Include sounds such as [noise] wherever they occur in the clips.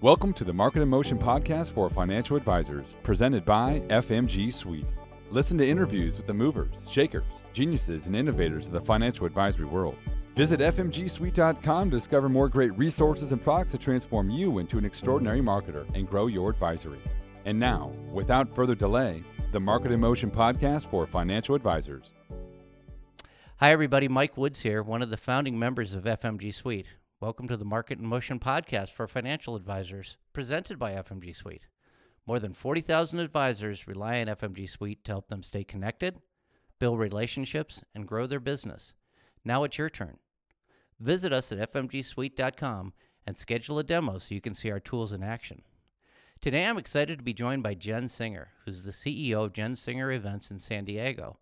Welcome to the Market in Motion podcast for financial advisors, presented by FMG Suite. Listen to interviews with the movers, shakers, geniuses, and innovators of the financial advisory world. Visit FMGSuite.com to discover more great resources and products to transform you into an extraordinary marketer and grow your advisory. And now, without further delay, the Market in Motion podcast for financial advisors. Hi, everybody. Mike Woods here, one of the founding members of FMG Suite. Welcome to the Market in Motion podcast for financial advisors, presented by FMG Suite. More than 40,000 advisors rely on FMG Suite to help them stay connected, build relationships, and grow their business. Now it's your turn. Visit us at fmgsuite.com and schedule a demo so you can see our tools in action. Today I'm excited to be joined by Jen Singer, who's the CEO of Jen Singer Events in San Diego.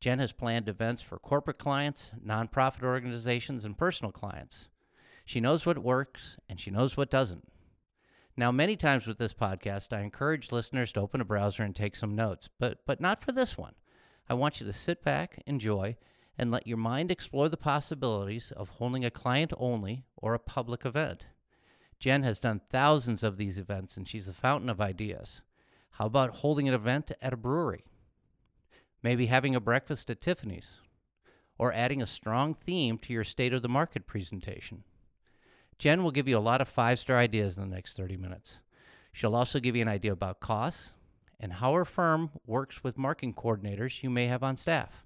Jen has planned events for corporate clients, nonprofit organizations, and personal clients. She knows what works and she knows what doesn't. Now, many times with this podcast, I encourage listeners to open a browser and take some notes, but, but not for this one. I want you to sit back, enjoy, and let your mind explore the possibilities of holding a client only or a public event. Jen has done thousands of these events and she's a fountain of ideas. How about holding an event at a brewery? Maybe having a breakfast at Tiffany's? Or adding a strong theme to your state of the market presentation? Jen will give you a lot of five star ideas in the next 30 minutes. She'll also give you an idea about costs and how her firm works with marketing coordinators you may have on staff.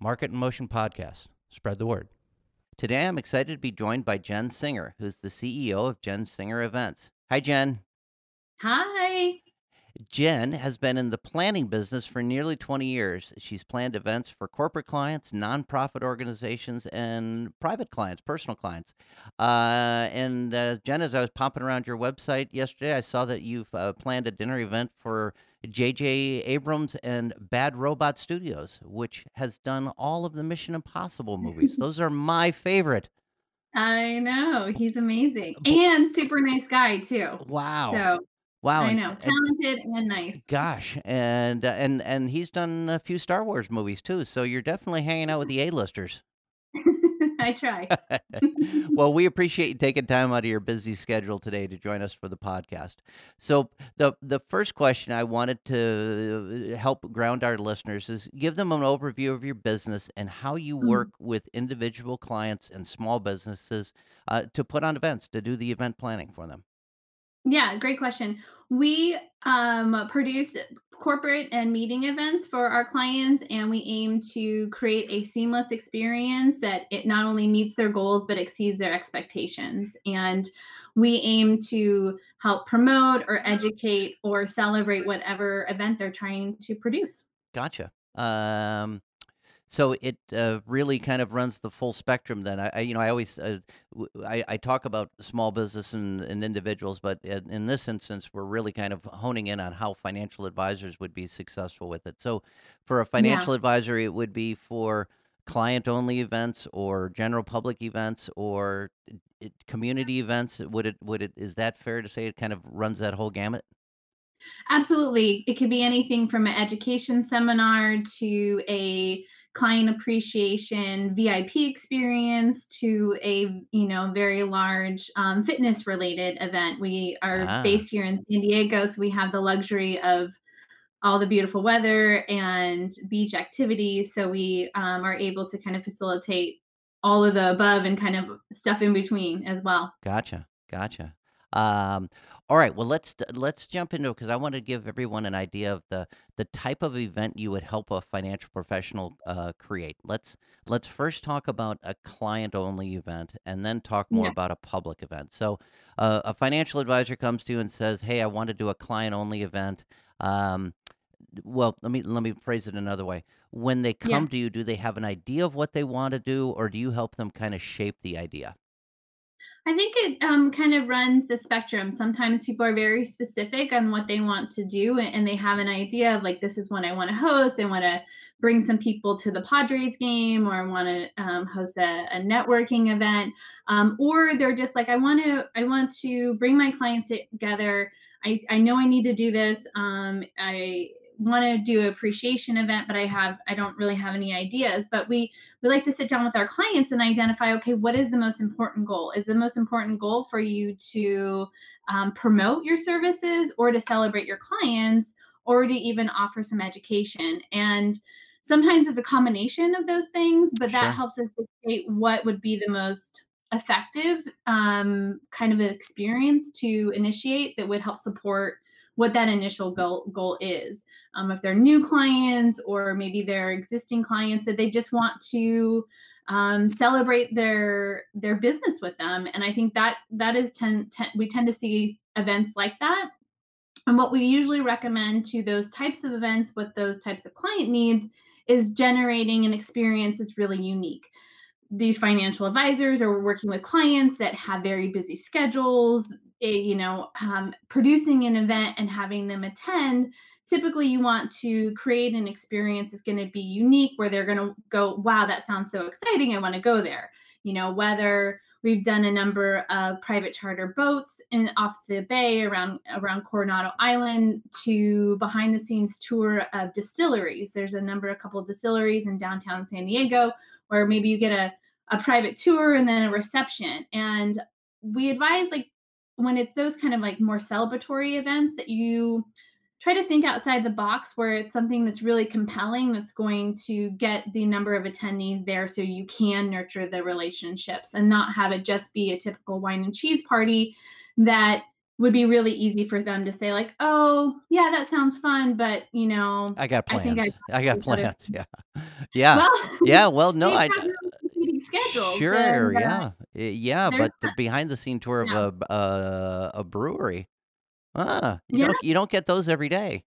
Market in Motion Podcast. Spread the word. Today I'm excited to be joined by Jen Singer, who's the CEO of Jen Singer Events. Hi, Jen. Hi. Jen has been in the planning business for nearly 20 years. She's planned events for corporate clients, nonprofit organizations, and private clients, personal clients. Uh, and uh, Jen, as I was popping around your website yesterday, I saw that you've uh, planned a dinner event for J.J. Abrams and Bad Robot Studios, which has done all of the Mission Impossible movies. [laughs] Those are my favorite. I know. He's amazing and super nice guy, too. Wow. So wow. I know. and- Talented and nice. Gosh, and uh, and and he's done a few Star Wars movies too. So you're definitely hanging out with the A-listers. [laughs] I try. [laughs] well, we appreciate you taking time out of your busy schedule today to join us for the podcast. So the the first question I wanted to uh, help ground our listeners is give them an overview of your business and how you Mhm. work with individual clients and small businesses uh, to put on events to do the event planning for them. Yeah, great question. We um, produce corporate and meeting events for our clients, and we aim to create a seamless experience that it not only meets their goals but exceeds their expectations. And we aim to help promote or educate or celebrate whatever event they're trying to produce. Gotcha. Um, so it uh, really kind of runs the full spectrum. Then I, I you know, I always uh, w- I, I talk about small business and, and individuals, but in, in this instance, we're really kind of honing in on how financial advisors would be successful with it. So, for a financial advisor, it would be for client-only events or general public events or it, community events. Would it? Would it? Is that fair to say? It kind of runs that whole gamut. Absolutely. It could be anything from an education seminar to a client appreciation VIP experience to a you know very large um, fitness related event. We are Ah. based here in San Diego, so we have the luxury of all the beautiful weather and beach activities. So we um, are able to kind of facilitate all of the above and kind of stuff in between as well. Gotcha, gotcha. Um, all right, well let's let's jump into it because I want to give everyone an idea of the the type of event you would help a financial professional uh, create. Let's let's first talk about a client only event, and then talk more Yeah. about a public event. So, uh, a financial advisor comes to you and says, "Hey, I want to do a client only event." Um, well, let me let me phrase it another way. When they Yeah. come to you, do they have an idea of what they want to do, or do you help them kind of shape the idea? I think it um, kind of runs the spectrum. Sometimes people are very specific on what they want to do, and, they have an idea of like, this is what I want to host. I want to bring some people to the Padres game, or I want to um, host a, a networking event, um, or they're just like, I want to, I want to bring my clients together. I, I know I need to do this. Um, I want to do an appreciation event, but I have I don't really have any ideas. But we we like to sit down with our clients and identify, okay, what is the most important goal? Is the most important goal for you to um, promote your services or to celebrate your clients or to even offer some education? And sometimes it's a combination of those things, but Sure. that helps us dictate what would be the most effective um, kind of experience to initiate that would help support what that initial goal goal is. Um, if they're new clients or maybe they're existing clients that they just want to um, celebrate their their business with them, and I think that that is ten, ten, we tend to see events like that. And what we usually recommend to those types of events with those types of client needs is generating an experience that's really unique these financial advisors are working with clients that have very busy schedules eh, you know um, producing an event and having them attend typically you want to create an experience that's going to be unique where they're going to go wow that sounds so exciting i want to go there. You know whether we've done a number of private charter boats in off the bay around around coronado island to behind the scenes tour of distilleries. There's a number a couple of distilleries in downtown san diego where maybe you get a, a private tour and then a reception. And we advise like when it's those kind of like more celebratory events that you try to think outside the box where it's something that's really compelling that's going to get the number of attendees there so you can nurture the relationships and not have it just be a typical wine and cheese party that would be really easy for them to say like oh yeah that sounds fun but you know I got I think plans. I I got plans. [laughs] Yeah. Yeah. well Yeah. [laughs] Well, no, I. really competing Sure. uh, Yeah. Eh, Yeah. But the behind the scene tour of Yeah. a b- uh, a brewery. Ah, you Yeah. don't you don't get those every day.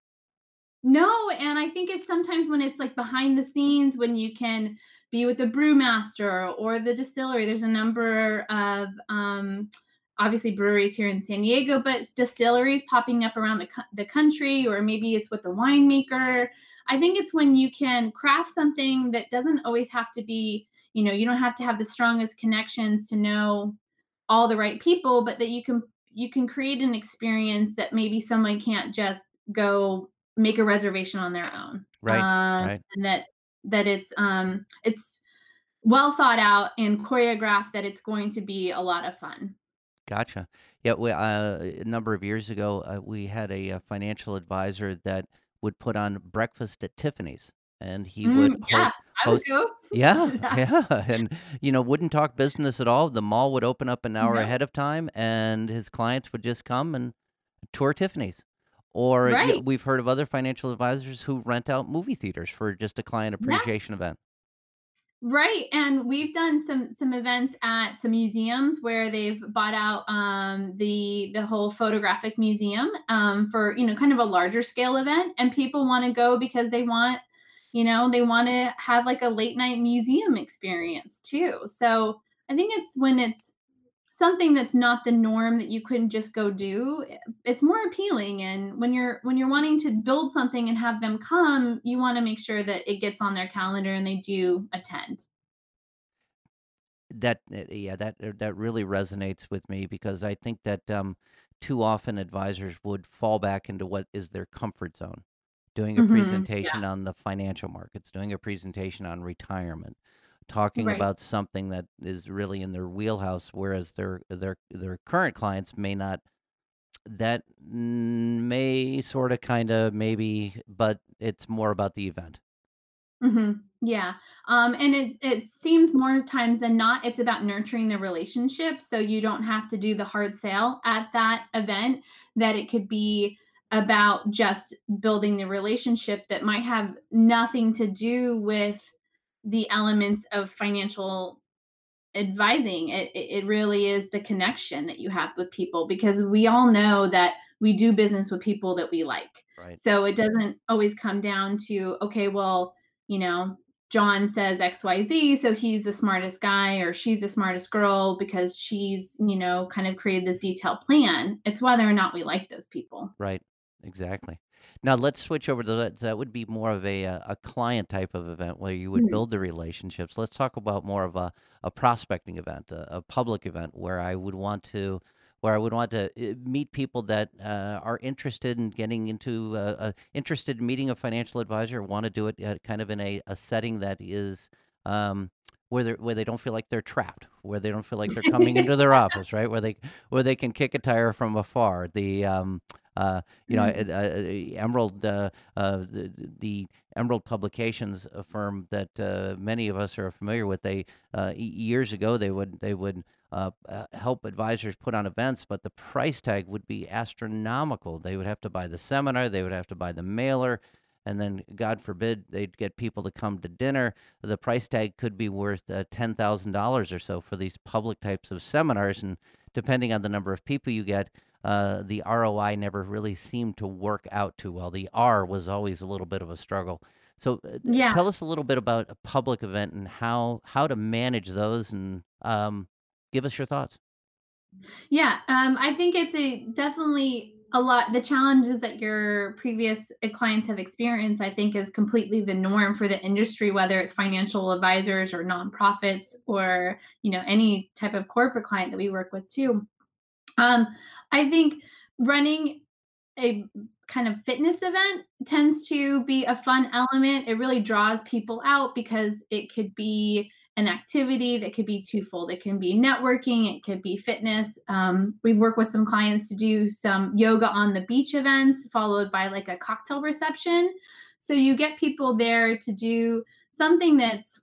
No, and I think it's sometimes when it's like behind the scenes when you can be with the brewmaster or the distillery. There's a number of um, obviously breweries here in San Diego, but distilleries popping up around the, the country, or maybe it's with the winemaker. I think it's when you can craft something that doesn't always have to be, you know, you don't have to have the strongest connections to know all the right people, but that you can you can create an experience that maybe someone can't just go make a reservation on their own. Right, Um, right. And that that it's um it's well thought out and choreographed that it's going to be a lot of fun. Gotcha. Yeah, we, uh, a number of years ago, uh, we had a, uh financial advisor that would put on breakfast at Tiffany's, and he would Mm, yeah, host. I would go. yeah, [laughs] yeah, [laughs] and you know, wouldn't talk business at all. The mall would open up an hour No. ahead of time, and his clients would just come and tour Tiffany's. Or you know, we've heard of other financial advisors who rent out movie theaters for just a client Yeah. appreciation event. Right, and we've done some some events at some museums where they've bought out um, the the whole photographic museum um, for you know kind of a larger scale event, and people want to go because they want you know they want to have like a late night museum experience too. So I think it's when it's something that's not the norm that you couldn't just go do it's more appealing. And when you're when you're wanting to build something and have them come you want to make sure that it gets on their calendar and they do attend. That uh, yeah, that uh, that really resonates with me because I think that um, too often advisors would fall back into what is their comfort zone, doing a Mhm, yeah. presentation on the financial markets, doing a presentation on retirement, talking Right. about something that is really in their wheelhouse, whereas their their their current clients may not. That may sort of, kind of, maybe, but it's more about the event. hmm Yeah. Um, and it, it seems more times than not, it's about nurturing the relationship. So you don't have to do the hard sale at that event, that it could be about just building the relationship that might have nothing to do with the elements of financial advising. It, it really is the connection that you have with people because we all know that we do business with people that we like. Right. So it doesn't always come down to, okay, well, you know, John says XYZ, so he's the smartest guy or she's the smartest girl because she's, you know, kind of created this detailed plan. It's whether or not we like those people. Right. Exactly. Now let's switch over to that. That would be more of a uh, a client type of event where you would Mhm. build the relationships. Let's talk about more of a, a prospecting event, a, a public event where I would want to where I would want to uh, meet people that uh, are interested in getting into uh, uh, interested in meeting a financial advisor, want to do it uh, kind of in a, a setting that is um, where they where they don't feel like they're trapped, where they don't feel like they're coming into their [laughs] office, right? Where they where they can kick a tire from afar. The um, uh, you know, Mhm. uh, uh, Emerald, uh, uh, the, the Emerald Publications, a firm that uh, many of us are familiar with. They uh, years ago they would they would uh, uh, help advisors put on events, but the price tag would be astronomical. They would have to buy the seminar, they would have to buy the mailer, and then God forbid they'd get people to come to dinner. The price tag could be worth uh, ten thousand dollars or so for these public types of seminars, and depending on the number of people you get, uh, the ROI never really seemed to work out too well. The R was always a little bit of a struggle. So, uh, Yeah. tell us a little bit about a public event and how how to manage those, and um, give us your thoughts. Yeah, um, I think it's a definitely a lot. The challenges that your previous uh, clients have experienced, I think, is completely the norm for the industry, whether it's financial advisors or nonprofits or you know any type of corporate client that we work with too. Um, I think running a kind of fitness event tends to be a fun element. It really draws people out because it could be an activity that could be twofold. It can be networking, it could be fitness. Um, we work with some clients to do some yoga on the beach events, followed by like a cocktail reception. So you get people there to do something that's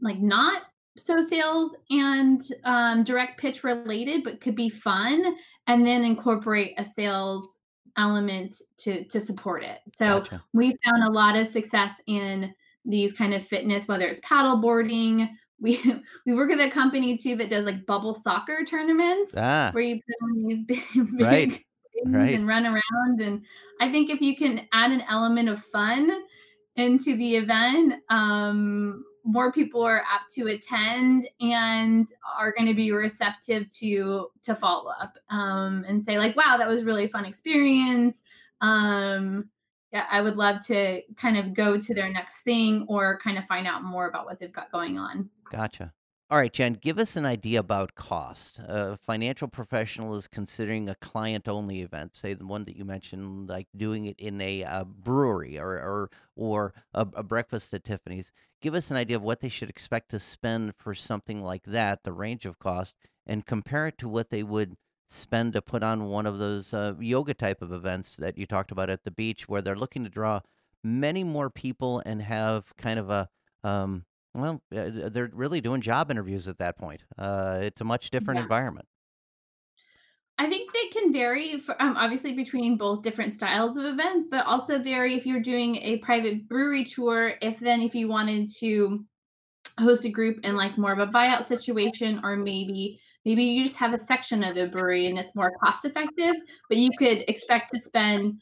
like not so sales and um, direct pitch related, but could be fun, and then incorporate a sales element to to support it. So Gotcha. we found a lot of success in these kind of fitness, whether it's paddle boarding. [laughs] We we work with a company too that does like bubble soccer tournaments Ah, where you put on these big, [laughs] big things right. and run around. And I think if you can add an element of fun into the event, um, more people are apt to attend and are going to be receptive to to follow up um, and say like, "Wow, that was really fun experience." Um, yeah, I would love to kind of go to their next thing or kind of find out more about what they've got going on. Gotcha. All right, Jen, give us an idea about cost. A financial professional is considering a client only event, say the one that you mentioned, like doing it in a uh, brewery or, or, or a, a breakfast at Tiffany's. Give us an idea of what they should expect to spend for something like that, the range of cost, and compare it to what they would spend to put on one of those uh, yoga type of events that you talked about at the beach, where they're looking to draw many more people and have kind of a um, well, uh, they're really doing job interviews at that point. Uh, it's a much different Yeah. environment. I think they can vary for, um, obviously between both different styles of event, but also vary if you're doing a private brewery tour. If then if you wanted to host a group in like more of a buyout situation, or maybe maybe you just have a section of the brewery and it's more cost effective, but you could expect to spend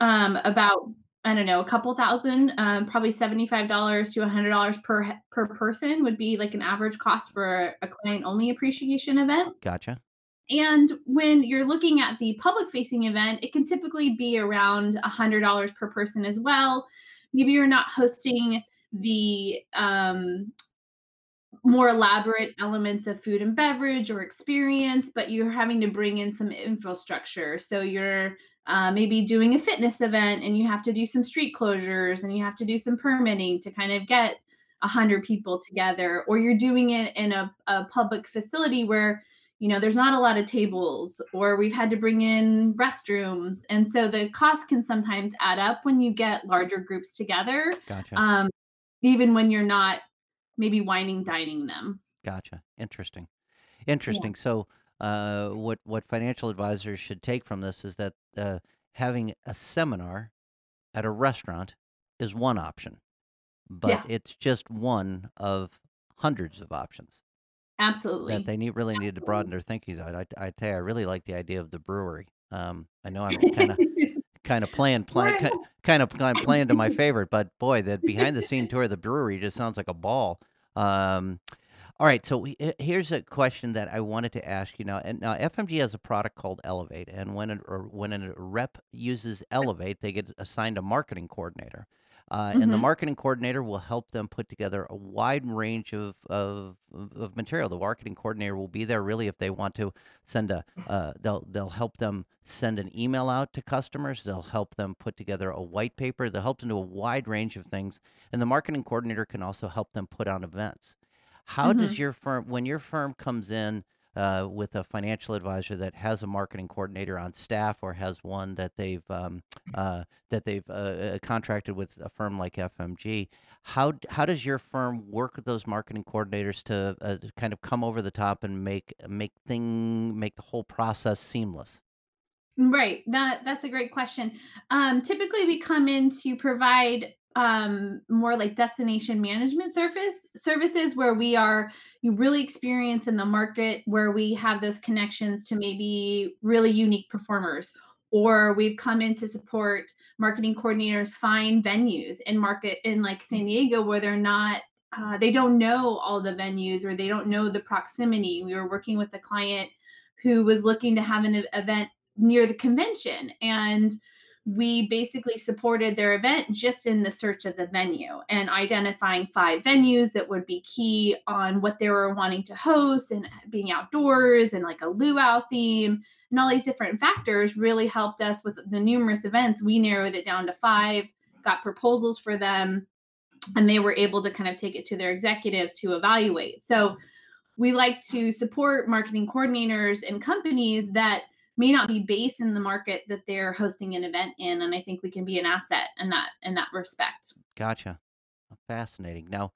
um, about I don't know a couple thousand, um, probably seventy five dollars to hundred dollars per per person would be like an average cost for a client only appreciation event. Gotcha. And when you're looking at the public facing event, it can typically be around $100 per person as well. Maybe you're not hosting the um, more elaborate elements of food and beverage or experience, but you're having to bring in some infrastructure. So you're uh, maybe doing a fitness event and you have to do some street closures and you have to do some permitting to kind of get 100 people together, or you're doing it in a, a public facility where you know there's not a lot of tables or we've had to bring in restrooms and so the cost can sometimes add up when you get larger groups together Gotcha. um, even when you're not maybe wining dining them Gotcha. Interesting. Interesting. So, uh, what what financial advisors should take from this is that uh, having a seminar at a restaurant is one option, but Yeah. it's just one of hundreds of options absolutely that they need really need to broaden their thinking out. I, I tell you, I really like the idea of the brewery. Um, I know I'm kind of kind of playing playing kind of kind of playing to my [laughs] favorite, but boy, that behind the scene tour of the brewery just sounds like a ball. Um, all right, so he- here's a question that I wanted to ask you now. And now FMG has a product called Elevate, and when an, or when a rep uses Elevate, they get assigned a marketing coordinator. Uh, And the Mhm. marketing coordinator will help them put together a wide range of, of of of material. The marketing coordinator will be there really if they want to send a. Uh, they'll they'll help them send an email out to customers. They'll help them put together a white paper. They'll help them do a wide range of things. And the marketing coordinator can also help them put on events. How does Mhm. your firm, when your firm comes in uh, with a financial advisor that has a marketing coordinator on staff or has one that they've um, uh, that they've uh, uh, contracted with a firm like FMG, how how does your firm work with those marketing coordinators to uh, to kind of come over the top and make make thing make the whole process seamless? Right. That that's a great question. Um, typically, we come in to provide um, more like destination management service services where we are you really experienced in the market where we have those connections to maybe really unique performers or we've come in to support marketing coordinators find venues in market in like san diego where they're not uh, they don't know all the venues or they don't know the proximity. We were working with a client who was looking to have an event near the convention and we basically supported their event just in the search of the venue and identifying five venues that would be key on what they were wanting to host and being outdoors and like a luau theme and all these different factors really helped us with the numerous events. We narrowed it down to five got proposals for them and they were able to kind of take it to their executives to evaluate. So we like to support marketing coordinators and companies that may not be based in the market that they're hosting an event in and i think we can be an asset in that in that respect Gotcha. Fascinating. Now,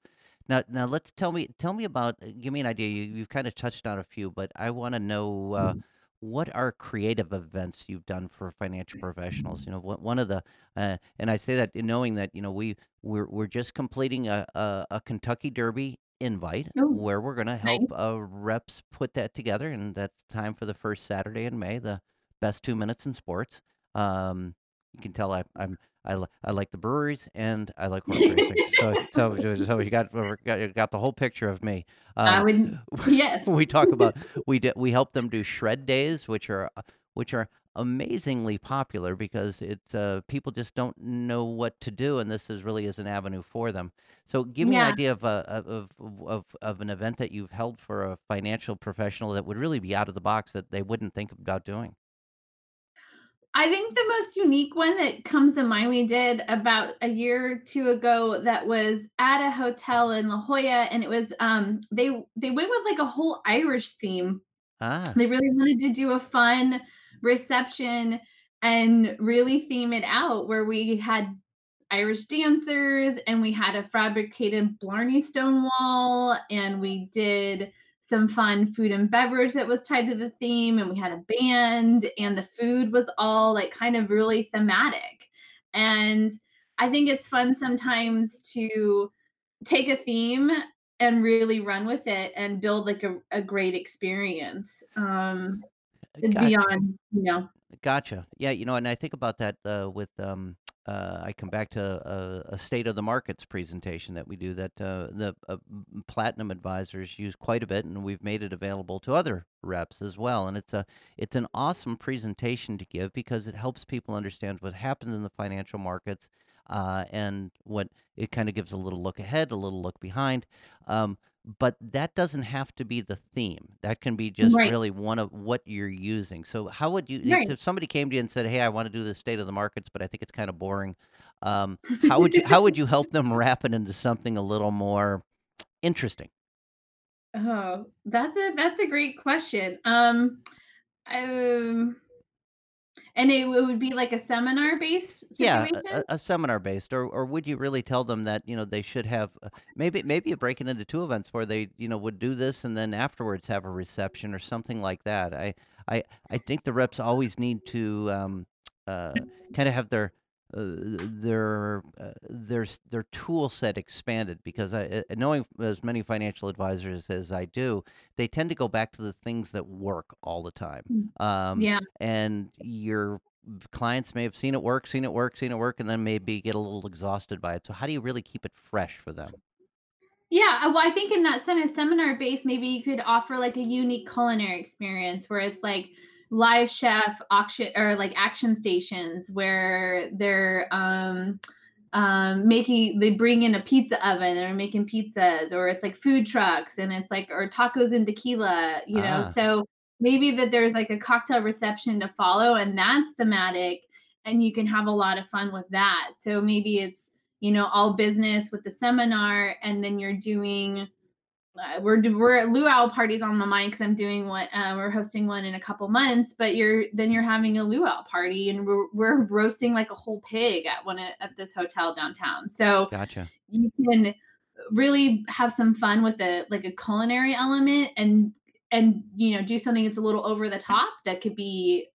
now, now, let's tell me tell me about. uh, Give me an idea. You you've kind of touched on a few, but I want to know uh, what are creative events you've done for financial professionals. You know, what one of the uh, and I say that knowing that you know we we're we're just completing a a, a Kentucky Derby invite oh where we're going to help nice uh, reps put that together, and that's time for the first Saturday in May, the best two minutes in sports. Um, you can tell I, I'm I, li- I like the breweries and I like horse racing. So so so you got got you got the whole picture of me. i Um, would [laughs] yes we talk about we did we help them do shred days, which are uh, which are amazingly popular because it's uh, people just don't know what to do, and this is really is an avenue for them. So give me an idea of a of of of of an event that you've held for a financial professional that would really be out of the box that they wouldn't think about doing. I think the most unique one that comes to mind we did about a year or two ago that was at a hotel in La Jolla and it was um they they went with like a whole Irish theme. Ah, They really wanted to do a fun reception and really theme it out where we had Irish dancers and we had a fabricated Blarney Stone wall and we did some fun food and beverage that was tied to the theme and we had a band and the food was all like kind of really thematic. And I think it's fun sometimes to take a theme and really run with it and build like a, a great experience um gotcha. beyond you know Gotcha. Yeah, you know, and I think about that uh, with um, uh, I come back to a, a state of the markets presentation that we do that uh, the uh, platinum advisors use quite a bit, and we've made it available to other reps as well. And it's a it's an awesome presentation to give because it helps people understand what happens in the financial markets, uh, and what it kind of gives a little look ahead, a little look behind. Um, but that doesn't have to be the theme. That can be just right really one of what you're using. So how would you if, right if somebody came to you and said, "Hey, I want to do the state of the markets, but I think it's kind of boring." Um, [laughs] how would you how would you help them wrap it into something a little more interesting? Oh, that's a that's a great question. Um, I um, and it, w- would be like a seminar based Yeah, a, a seminar based, or or would you really tell them that you know they should have uh, maybe maybe you break it into two events where they you know would do this and then afterwards have a reception or something like that. I I I think the reps always need to um, uh, kind of have their their uh, their their tool set expanded because I, uh, knowing as many financial advisors as I do, they tend to go back to the things that work all the time. Mm, Um, Yeah, and your clients may have seen it work, seen it work, seen it work, and then maybe get a little exhausted by it. So how do you really keep it fresh for them? yeah. uh, Well, I think in that seminar base, maybe you could offer like a unique culinary experience where it's like live chef auction or like action stations where they're um um, making they bring in a pizza oven and are making pizzas or it's like food trucks and it's like or tacos and tequila you know Ah. so maybe that there's like a cocktail reception to follow and that's thematic and you can have a lot of fun with that so maybe it's you know all business with the seminar and then you're doing uh, we're we're at luau parties on the mind because I'm doing what uh, we're hosting one in a couple months. But you're then you're having a luau party and we're, we're roasting like a whole pig at one of- at this hotel downtown. So Gotcha. you can really have some fun with a like a culinary element and and you know do something that's a little over the top that could be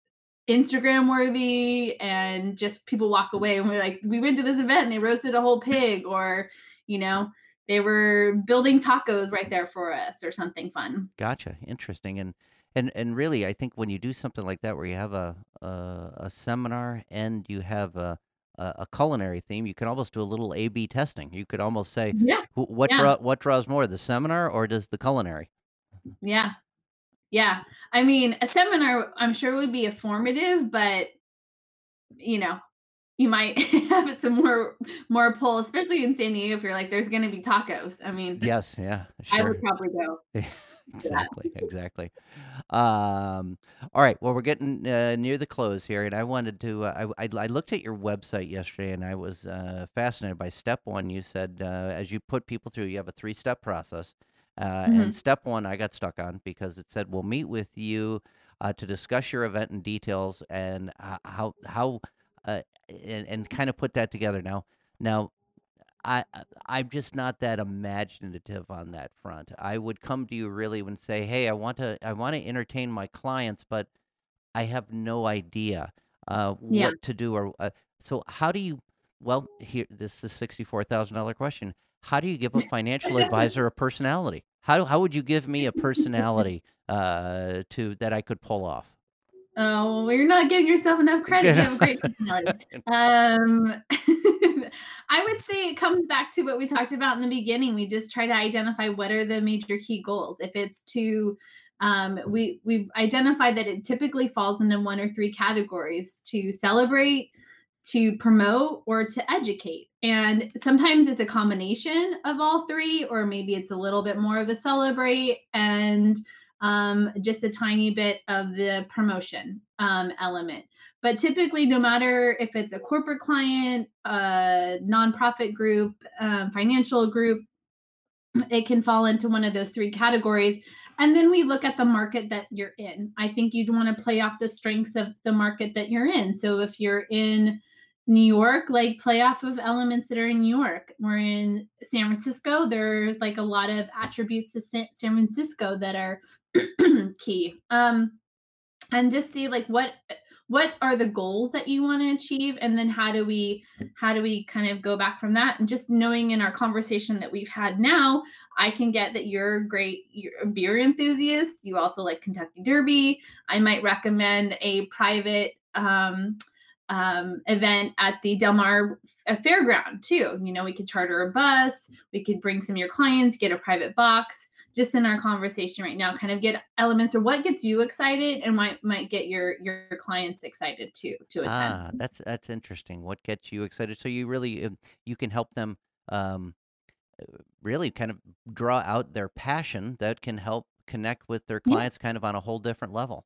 Instagram worthy and just people walk away and we're like we went to this event and they roasted a whole pig or you know they were building tacos right there for us or something fun. Gotcha. Interesting. And and and really, I think when you do something like that, where you have a a, a seminar and you have a, a culinary theme, you can almost do a little A/B testing. You could almost say, Yeah. "Wh- what Yeah. draw what draws more, the seminar or does the culinary? Yeah. Yeah. I mean, a seminar I'm sure would be informative, but you know, you might [laughs] have some more more pull, especially in San Diego if you're like there's going to be tacos. I mean, [laughs] Yes. Yeah. I would probably go. [laughs] exactly. Exactly. Um, all right. Well, we're getting uh, near the close here, and I wanted to. Uh, I, I I looked at your website yesterday, and I was uh, fascinated by step one. You said uh, as you put people through, you have a three step process. Uh, Mhm. And step one, I got stuck on because it said we'll meet with you uh, to discuss your event in details and uh, how how uh, and, and kind of put that together. Now, now I I'm just not that imaginative on that front. I would come to you really and say, "Hey, I want to I want to entertain my clients, but I have no idea uh, Yeah. what to do." Or uh, so, how do you? Well, here this is the sixty-four thousand dollar question. How do you give a financial [laughs] advisor a personality? How how would you give me a personality uh, to that I could pull off? Oh, well, you're not giving yourself enough credit. You have a great [laughs] personality. Um, [laughs] I would say it comes back to what we talked about in the beginning. We just try to identify what are the major key goals. If it's to, um, we we've identified that it typically falls into one or three categories: to celebrate, to promote, or to educate. And sometimes it's a combination of all three, or maybe it's a little bit more of the celebrate and um, just a tiny bit of the promotion um, element. But typically, no matter if it's a corporate client, a nonprofit group, um, financial group, it can fall into one of those three categories. And then we look at the market that you're in. I think you'd want to play off the strengths of the market that you're in. So if you're in New York, like play off of elements that are in New York. We're in San Francisco. There's like a lot of attributes to San Francisco that are [clears throat] key. Um, and just see like what what are the goals that you want to achieve and then how do we how do we kind of go back from that and just knowing in our conversation that we've had now i can get that you're great you're a beer enthusiast you also like kentucky derby i might recommend a private um, um, event at the Del Mar uh, Fairground too. You know, we could charter a bus, we could bring some of your clients, get a private box. Just in our conversation right now, kind of get elements of what gets you excited and might might get your your clients excited too to attend. Ah, that's that's interesting. What gets you excited? So you really um, you can help them um, uh, really kind of draw out their passion that can help connect with their Yeah. clients kind of on a whole different level.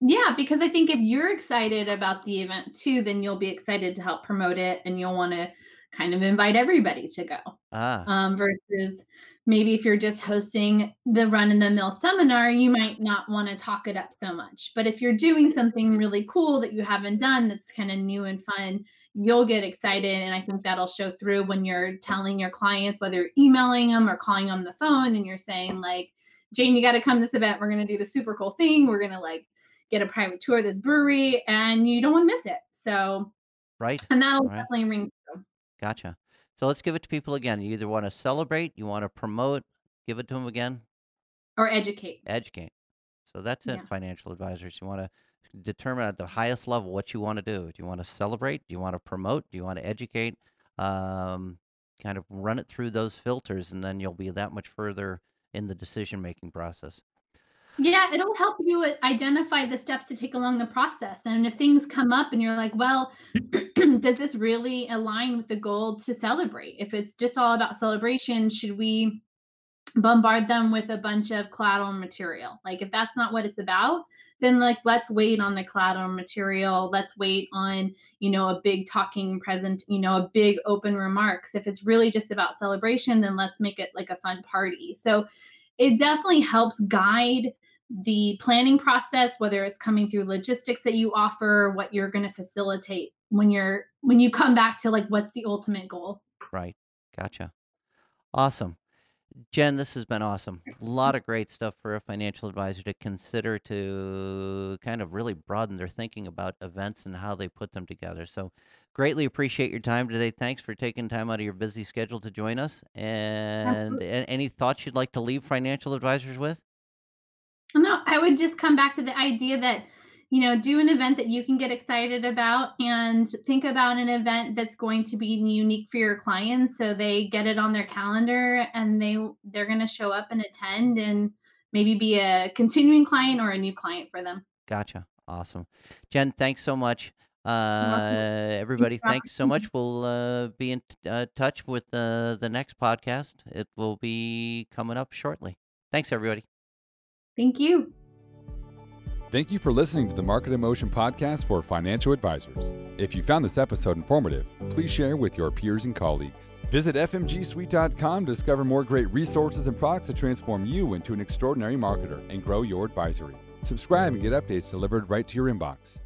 Yeah, because I think if you're excited about the event too, then you'll be excited to help promote it and you'll want to kind of invite everybody to go. Ah, um, versus maybe if you're just hosting the run in the mill seminar, you might not want to talk it up so much. But if you're doing something really cool that you haven't done that's kind of new and fun, you'll get excited. And I think that'll show through when you're telling your clients, whether you're emailing them or calling them on the phone, and you're saying, like, Jane, you got to come to this event. We're going to do the super cool thing. We're going to like get a private tour of this brewery and you don't want to miss it. So, right. and that'll Right. definitely ring through. Gotcha. So let's give it to people again. You either want to celebrate, you want to promote, give it to them again, or educate. educate. So that's it, Yeah. financial advisors. You want to determine at the highest level what you want to do. Do you want to celebrate? Do you want to promote? Do you want to educate? Um, kind of run it through those filters, and then you'll be that much further in the decision making process. Yeah, it'll help you identify the steps to take along the process. And if things come up and you're like, well, [clears throat] does this really align with the goal to celebrate? If it's just all about celebration, should we bombard them with a bunch of collateral material? Like, if that's not what it's about, then like let's wait on the collateral material. Let's wait on, you know, a big talking present, you know, a big open remarks. If it's really just about celebration, then let's make it like a fun party. So it definitely helps guide the planning process whether it's coming through logistics that you offer what you're going to facilitate when you're when you come back to like what's the ultimate goal. Right. Gotcha. Awesome. Jen this has been awesome. A lot of great stuff for a financial advisor to consider to kind of really broaden their thinking about events and how they put them together. So greatly appreciate your time today. Thanks for taking time out of your busy schedule to join us. And, and any thoughts you'd like to leave financial advisors with no, I would just come back to the idea that, you know, do an event that you can get excited about and think about an event that's going to be unique for your clients so they get it on their calendar and they they're going to show up and attend and maybe be a continuing client or a new client for them. Gotcha. Awesome. Jen, thanks so much. Uh, everybody, thanks so much. We'll uh, be in t- uh, touch with uh, the next podcast. It will be coming up shortly. Thanks, everybody. Thank you. Thank you for listening to the Market in Motion podcast for financial advisors. If you found this episode informative, please share with your peers and colleagues. Visit fmgsuite.com to discover more great resources and products to transform you into an extraordinary marketer and grow your advisory. Subscribe and get updates delivered right to your inbox.